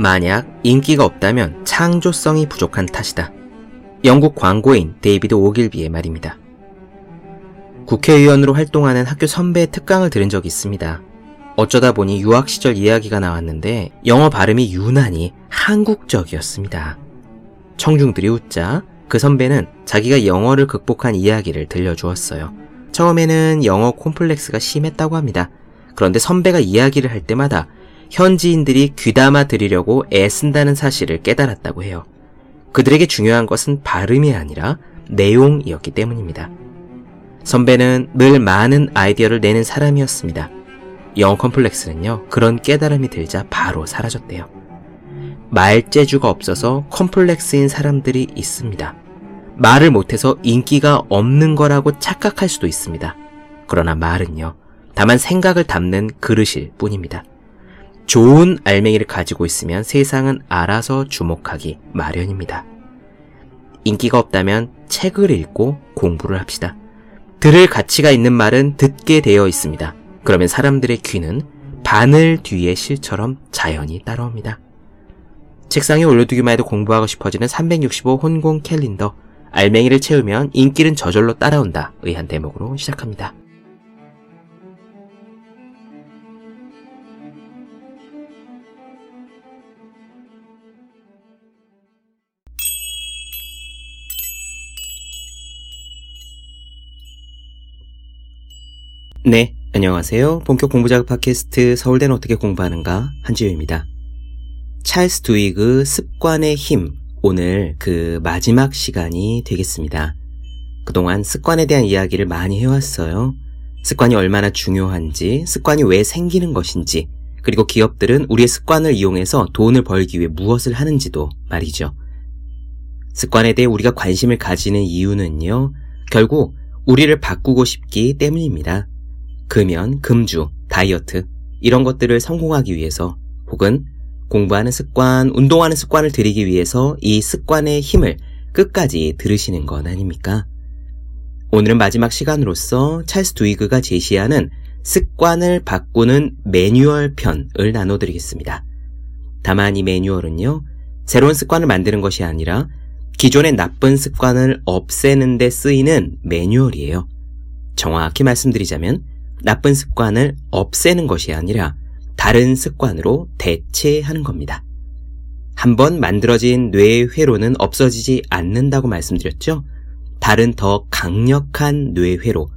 만약 인기가 없다면 창조성이 부족한 탓이다. 영국 광고인 데이비드 오길비의 말입니다. 국회의원으로 활동하는 학교 선배의 특강을 들은 적이 있습니다. 어쩌다 보니 유학 시절 이야기가 나왔는데 영어 발음이 유난히 한국적이었습니다. 청중들이 웃자 그 선배는 자기가 영어를 극복한 이야기를 들려주었어요. 처음에는 영어 콤플렉스가 심했다고 합니다. 그런데 선배가 이야기를 할 때마다 현지인들이 귀담아 들으려고 애쓴다는 사실을 깨달았다고 해요. 그들에게 중요한 것은 발음이 아니라 내용이었기 때문입니다. 선배는 늘 많은 아이디어를 내는 사람이었습니다. 영어 컴플렉스는요, 그런 깨달음이 들자 바로 사라졌대요. 말재주가 없어서 컴플렉스인 사람들이 있습니다. 말을 못해서 인기가 없는 거라고 착각할 수도 있습니다. 그러나 말은요, 다만 생각을 담는 그릇일 뿐입니다. 좋은 알맹이를 가지고 있으면 세상은 알아서 주목하기 마련입니다. 인기가 없다면 책을 읽고 공부를 합시다. 들을 가치가 있는 말은 듣게 되어 있습니다. 그러면 사람들의 귀는 바늘 뒤의 실처럼 자연히 따라옵니다. 책상에 올려두기만 해도 공부하고 싶어지는 365 혼공 캘린더. 알맹이를 채우면 인기는 저절로 따라온다. 의한 대목으로 시작합니다. 네, 안녕하세요. 본격 공부작업 팟캐스트 서울대는 어떻게 공부하는가 한지우입니다. 찰스 두이그 습관의 힘 오늘 그 마지막 시간이 되겠습니다. 그동안 습관에 대한 이야기를 많이 해왔어요. 습관이 얼마나 중요한지, 습관이 왜 생기는 것인지, 그리고 기업들은 우리의 습관을 이용해서 돈을 벌기 위해 무엇을 하는지도 말이죠. 습관에 대해 우리가 관심을 가지는 이유는요, 결국 우리를 바꾸고 싶기 때문입니다. 금연, 금주, 다이어트, 이런 것들을 성공하기 위해서 혹은 공부하는 습관, 운동하는 습관을 들이기 위해서 이 습관의 힘을 끝까지 들으시는 건 아닙니까? 오늘은 마지막 시간으로서 찰스 두이그가 제시하는 습관을 바꾸는 매뉴얼 편을 나눠드리겠습니다. 다만 이 매뉴얼은요, 새로운 습관을 만드는 것이 아니라 기존의 나쁜 습관을 없애는 데 쓰이는 매뉴얼이에요. 정확히 말씀드리자면 나쁜 습관을 없애는 것이 아니라 다른 습관으로 대체하는 겁니다. 한번 만들어진 뇌의 회로는 없어지지 않는다고 말씀드렸죠? 다른 더 강력한 뇌 회로,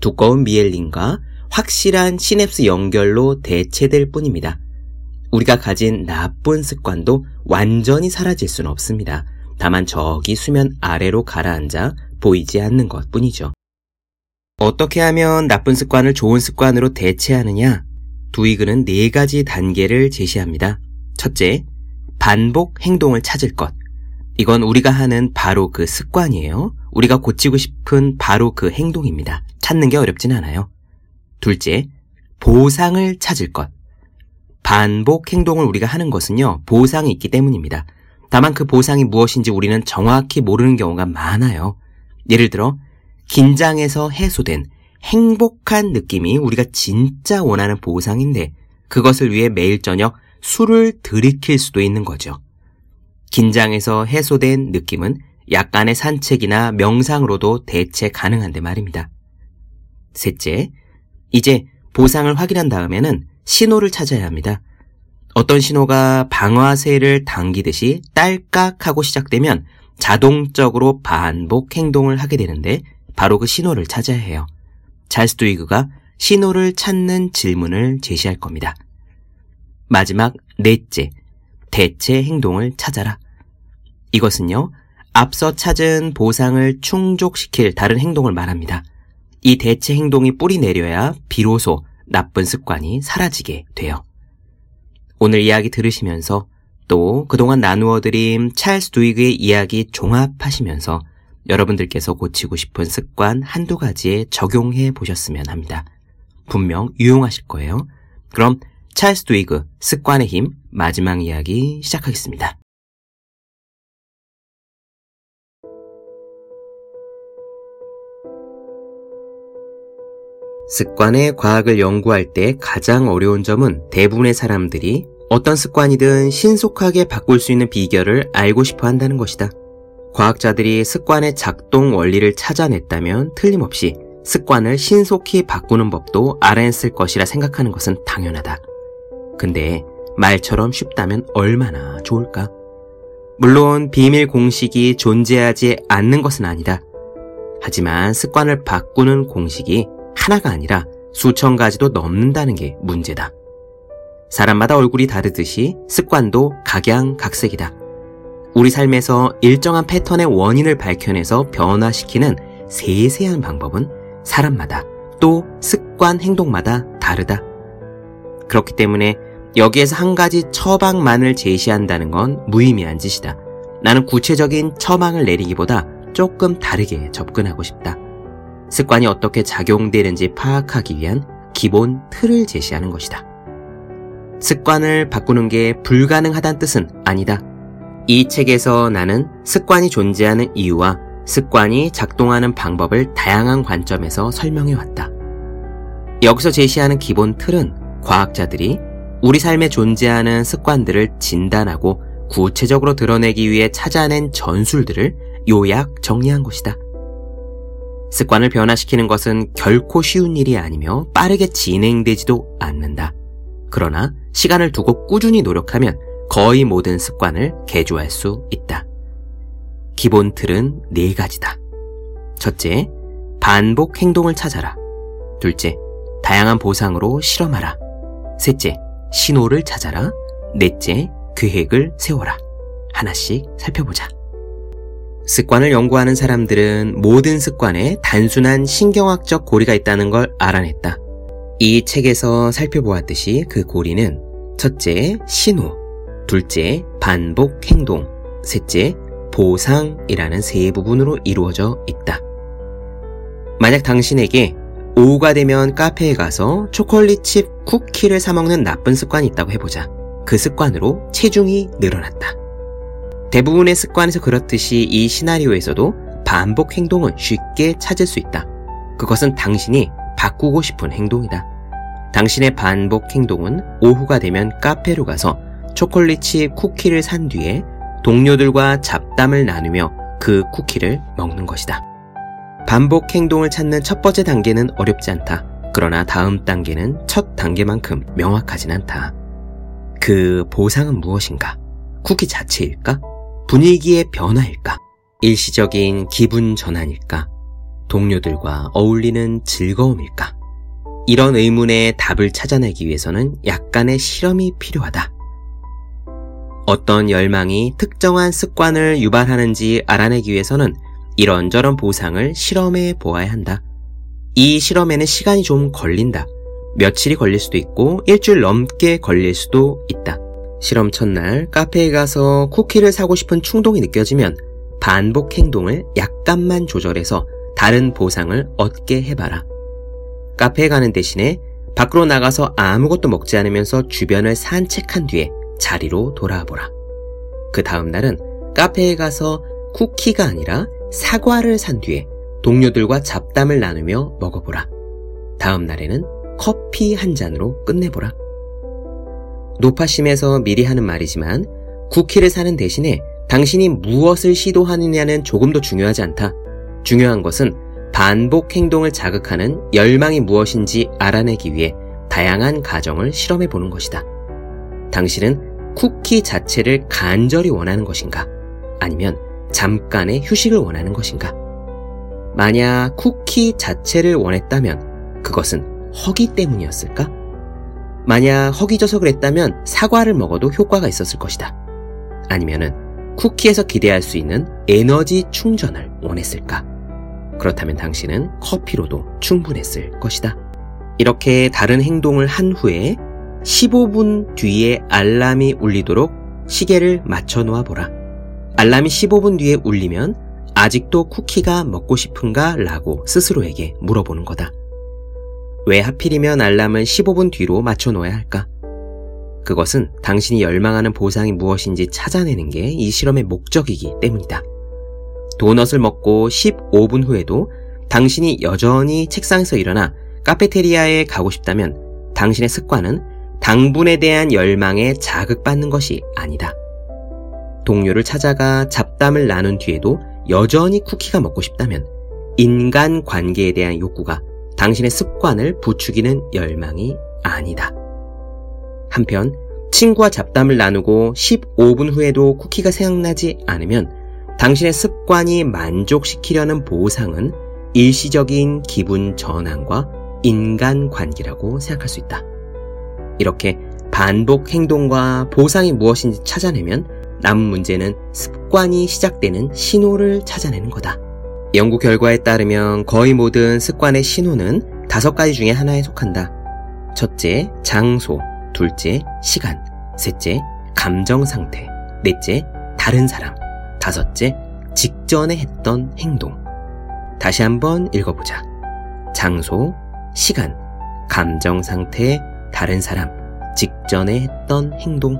두꺼운 미엘린과 확실한 시냅스 연결로 대체될 뿐입니다. 우리가 가진 나쁜 습관도 완전히 사라질 수는 없습니다. 다만 저기 수면 아래로 가라앉아 보이지 않는 것 뿐이죠. 어떻게 하면 나쁜 습관을 좋은 습관으로 대체하느냐? 두이그는 네 가지 단계를 제시합니다. 첫째, 반복 행동을 찾을 것. 이건 우리가 하는 바로 그 습관이에요. 우리가 고치고 싶은 바로 그 행동입니다. 찾는 게 어렵진 않아요. 둘째, 보상을 찾을 것. 반복 행동을 우리가 하는 것은요, 보상이 있기 때문입니다. 다만 그 보상이 무엇인지 우리는 정확히 모르는 경우가 많아요. 예를 들어, 긴장해서 해소된 행복한 느낌이 우리가 진짜 원하는 보상인데 그것을 위해 매일 저녁 술을 들이킬 수도 있는 거죠. 긴장해서 해소된 느낌은 약간의 산책이나 명상으로도 대체 가능한데 말입니다. 셋째, 이제 보상을 확인한 다음에는 신호를 찾아야 합니다. 어떤 신호가 방아쇠를 당기듯이 딸깍 하고 시작되면 자동적으로 반복 행동을 하게 되는데 바로 그 신호를 찾아야 해요. 잘스두이그가 신호를 찾는 질문을 제시할 겁니다. 마지막 넷째, 대체 행동을 찾아라. 이것은요, 앞서 찾은 보상을 충족시킬 다른 행동을 말합니다. 이 대체 행동이 뿌리 내려야 비로소 나쁜 습관이 사라지게 돼요. 오늘 이야기 들으시면서 또 그동안 나누어 드린 찰스 두이그의 이야기 종합하시면서 여러분들께서 고치고 싶은 습관 한두 가지에 적용해 보셨으면 합니다. 분명 유용하실 거예요. 그럼 찰스 두이그 습관의 힘 마지막 이야기 시작하겠습니다. 습관의 과학을 연구할 때 가장 어려운 점은 대부분의 사람들이 어떤 습관이든 신속하게 바꿀 수 있는 비결을 알고 싶어 한다는 것이다. 과학자들이 습관의 작동 원리를 찾아냈다면 틀림없이 습관을 신속히 바꾸는 법도 알아냈을 것이라 생각하는 것은 당연하다. 근데 말처럼 쉽다면 얼마나 좋을까? 물론 비밀 공식이 존재하지 않는 것은 아니다. 하지만 습관을 바꾸는 공식이 하나가 아니라 수천 가지도 넘는다는 게 문제다. 사람마다 얼굴이 다르듯이 습관도 각양각색이다. 우리 삶에서 일정한 패턴의 원인을 밝혀내서 변화시키는 세세한 방법은 사람마다 또 습관 행동마다 다르다. 그렇기 때문에 여기에서 한 가지 처방만을 제시한다는 건 무의미한 짓이다. 나는 구체적인 처방을 내리기보다 조금 다르게 접근하고 싶다. 습관이 어떻게 작용되는지 파악하기 위한 기본 틀을 제시하는 것이다. 습관을 바꾸는 게 불가능하다는 뜻은 아니다. 이 책에서 나는 습관이 존재하는 이유와 습관이 작동하는 방법을 다양한 관점에서 설명해 왔다. 여기서 제시하는 기본 틀은 과학자들이 우리 삶에 존재하는 습관들을 진단하고 구체적으로 드러내기 위해 찾아낸 전술들을 요약 정리한 것이다. 습관을 변화시키는 것은 결코 쉬운 일이 아니며 빠르게 진행되지도 않는다. 그러나 시간을 두고 꾸준히 노력하면 거의 모든 습관을 개조할 수 있다. 기본 틀은 네 가지다. 첫째, 반복 행동을 찾아라. 둘째, 다양한 보상으로 실험하라. 셋째, 신호를 찾아라. 넷째, 계획을 세워라. 하나씩 살펴보자. 습관을 연구하는 사람들은 모든 습관에 단순한 신경학적 고리가 있다는 걸 알아냈다. 이 책에서 살펴보았듯이 그 고리는 첫째, 신호, 둘째, 반복 행동, 셋째, 보상이라는 세 부분으로 이루어져 있다. 만약 당신에게 오후가 되면 카페에 가서 초콜릿 칩 쿠키를 사먹는 나쁜 습관이 있다고 해보자. 그 습관으로 체중이 늘어났다. 대부분의 습관에서 그렇듯이 이 시나리오에서도 반복 행동은 쉽게 찾을 수 있다. 그것은 당신이 바꾸고 싶은 행동이다. 당신의 반복 행동은 오후가 되면 카페로 가서 초콜릿칩 쿠키를 산 뒤에 동료들과 잡담을 나누며 그 쿠키를 먹는 것이다. 반복 행동을 찾는 첫 번째 단계는 어렵지 않다. 그러나 다음 단계는 첫 단계만큼 명확하진 않다. 그 보상은 무엇인가? 쿠키 자체일까? 분위기의 변화일까? 일시적인 기분 전환일까? 동료들과 어울리는 즐거움일까? 이런 의문의 답을 찾아내기 위해서는 약간의 실험이 필요하다. 어떤 열망이 특정한 습관을 유발하는지 알아내기 위해서는 이런저런 보상을 실험해 보아야 한다. 이 실험에는 시간이 좀 걸린다. 며칠이 걸릴 수도 있고 일주일 넘게 걸릴 수도 있다. 실험 첫날 카페에 가서 쿠키를 사고 싶은 충동이 느껴지면 반복 행동을 약간만 조절해서 다른 보상을 얻게 해봐라. 카페에 가는 대신에 밖으로 나가서 아무것도 먹지 않으면서 주변을 산책한 뒤에 자리로 돌아보라. 그 다음 날은 카페에 가서 쿠키가 아니라 사과를 산 뒤에 동료들과 잡담을 나누며 먹어보라. 다음 날에는 커피 한 잔으로 끝내보라. 노파심에서 미리 하는 말이지만 쿠키를 사는 대신에 당신이 무엇을 시도하느냐는 조금도 중요하지 않다. 중요한 것은 반복 행동을 자극하는 열망이 무엇인지 알아내기 위해 다양한 가정을 실험해 보는 것이다. 당신은 쿠키 자체를 간절히 원하는 것인가? 아니면 잠깐의 휴식을 원하는 것인가? 만약 쿠키 자체를 원했다면 그것은 허기 때문이었을까? 만약 허기져서 그랬다면 사과를 먹어도 효과가 있었을 것이다. 아니면은 쿠키에서 기대할 수 있는 에너지 충전을 원했을까? 그렇다면 당신은 커피로도 충분했을 것이다. 이렇게 다른 행동을 한 후에 15분 뒤에 알람이 울리도록 시계를 맞춰 놓아 보라. 알람이 15분 뒤에 울리면 아직도 쿠키가 먹고 싶은가? 라고 스스로에게 물어보는 거다. 왜 하필이면 알람을 15분 뒤로 맞춰 놓아야 할까? 그것은 당신이 열망하는 보상이 무엇인지 찾아내는 게 이 실험의 목적이기 때문이다. 도넛을 먹고 15분 후에도 당신이 여전히 책상에서 일어나 카페테리아에 가고 싶다면 당신의 습관은 당분에 대한 열망에 자극받는 것이 아니다. 동료를 찾아가 잡담을 나눈 뒤에도 여전히 쿠키가 먹고 싶다면 인간 관계에 대한 욕구가 당신의 습관을 부추기는 열망이 아니다. 한편 친구와 잡담을 나누고 15분 후에도 쿠키가 생각나지 않으면 당신의 습관이 만족시키려는 보상은 일시적인 기분 전환과 인간 관계라고 생각할 수 있다. 이렇게 반복 행동과 보상이 무엇인지 찾아내면 남은 문제는 습관이 시작되는 신호를 찾아내는 거다. 연구 결과에 따르면 거의 모든 습관의 신호는 다섯 가지 중에 하나에 속한다. 첫째, 장소. 둘째, 시간. 셋째, 감정 상태. 넷째, 다른 사람. 다섯째, 직전에 했던 행동. 다시 한번 읽어보자. 장소, 시간, 감정 상태, 다른 사람, 직전에 했던 행동.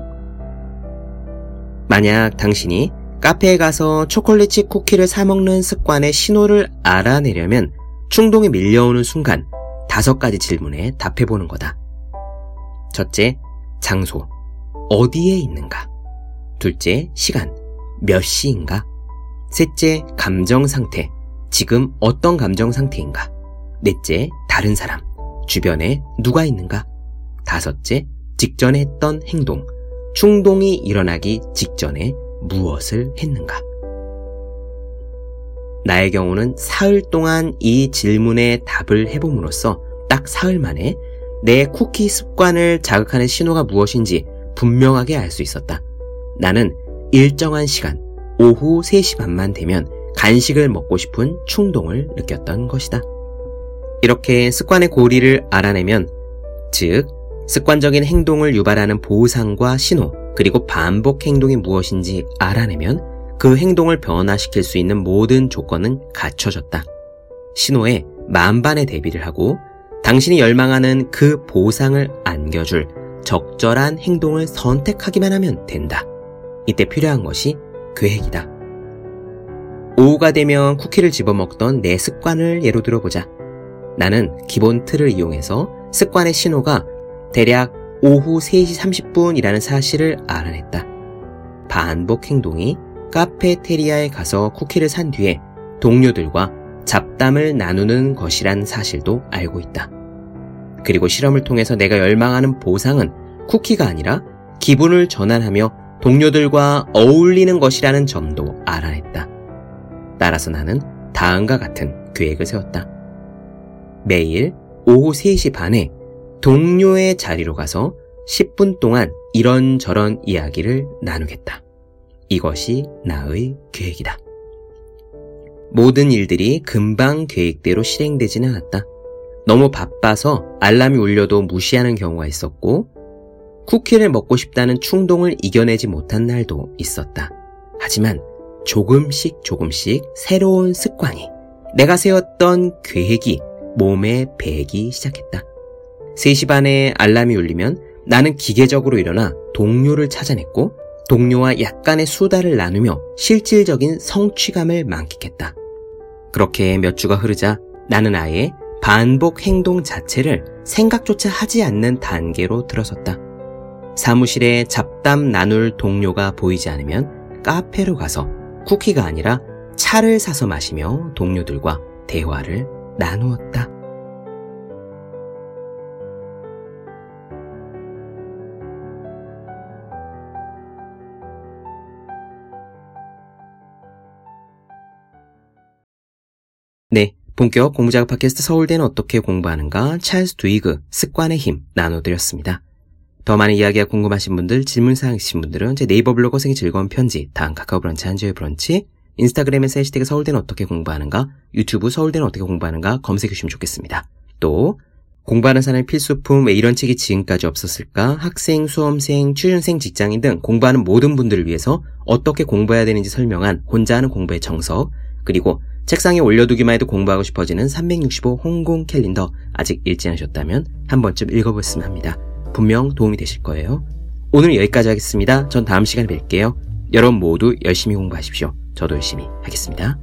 만약 당신이 카페에 가서 초콜릿 칩 쿠키를 사먹는 습관의 신호를 알아내려면 충동이 밀려오는 순간 다섯 가지 질문에 답해보는 거다. 첫째, 장소. 어디에 있는가? 둘째, 시간. 몇 시인가? 셋째, 감정 상태. 지금 어떤 감정 상태인가? 넷째, 다른 사람. 주변에 누가 있는가? 다섯째, 직전에 했던 행동. 충동이 일어나기 직전에 무엇을 했는가? 나의 경우는 사흘 동안 이 질문에 답을 해봄으로써 딱 사흘 만에 내 쿠키 습관을 자극하는 신호가 무엇인지 분명하게 알 수 있었다. 나는 일정한 시간, 오후 3시 반만 되면 간식을 먹고 싶은 충동을 느꼈던 것이다. 이렇게 습관의 고리를 알아내면, 즉, 습관적인 행동을 유발하는 보상과 신호, 그리고 반복 행동이 무엇인지 알아내면 그 행동을 변화시킬 수 있는 모든 조건은 갖춰졌다. 신호에 만반의 대비를 하고 당신이 열망하는 그 보상을 안겨줄 적절한 행동을 선택하기만 하면 된다. 이때 필요한 것이 계획이다. 오후가 되면 쿠키를 집어먹던 내 습관을 예로 들어보자. 나는 기본 틀을 이용해서 습관의 신호가 대략 오후 3시 30분이라는 사실을 알아냈다. 반복 행동이 카페테리아에 가서 쿠키를 산 뒤에 동료들과 잡담을 나누는 것이란 사실도 알고 있다. 그리고 실험을 통해서 내가 열망하는 보상은 쿠키가 아니라 기분을 전환하며 동료들과 어울리는 것이라는 점도 알아냈다. 따라서 나는 다음과 같은 계획을 세웠다. 매일 오후 3시 반에 동료의 자리로 가서 10분 동안 이런저런 이야기를 나누겠다. 이것이 나의 계획이다. 모든 일들이 금방 계획대로 실행되지는 않았다. 너무 바빠서 알람이 울려도 무시하는 경우가 있었고, 쿠키를 먹고 싶다는 충동을 이겨내지 못한 날도 있었다. 하지만 조금씩 조금씩 새로운 습관이, 내가 세웠던 계획이 몸에 배기 시작했다. 3시 반에 알람이 울리면 나는 기계적으로 일어나 동료를 찾아냈고 동료와 약간의 수다를 나누며 실질적인 성취감을 만끽했다. 그렇게 몇 주가 흐르자 나는 아예 반복 행동 자체를 생각조차 하지 않는 단계로 들어섰다. 사무실에 잡담 나눌 동료가 보이지 않으면 카페로 가서 쿠키가 아니라 차를 사서 마시며 동료들과 대화를 나누었다. 본격 공부작업 팟캐스트 서울대는 어떻게 공부하는가 찰스 두이그 습관의 힘 나눠드렸습니다. 더 많은 이야기가 궁금하신 분들, 질문사항 있으신 분들은 제 네이버 블로그 생이 즐거운 편지, 다음 카카오 브런치 한주의 브런치, 인스타그램에서 해시태그 서울대는 어떻게 공부하는가, 유튜브 서울대는 어떻게 공부하는가 검색해 주시면 좋겠습니다. 또 공부하는 사람의 필수품 왜 이런 책이 지금까지 없었을까? 학생, 수험생, 취준생, 직장인 등 공부하는 모든 분들을 위해서 어떻게 공부해야 되는지 설명한 혼자 하는 공부의 정석, 그리고 책상에 올려두기만 해도 공부하고 싶어지는 365 홍콩 캘린더 아직 읽지 않으셨다면 한 번쯤 읽어보셨으면 합니다. 분명 도움이 되실 거예요. 오늘 여기까지 하겠습니다. 전 다음 시간에 뵐게요. 여러분 모두 열심히 공부하십시오. 저도 열심히 하겠습니다.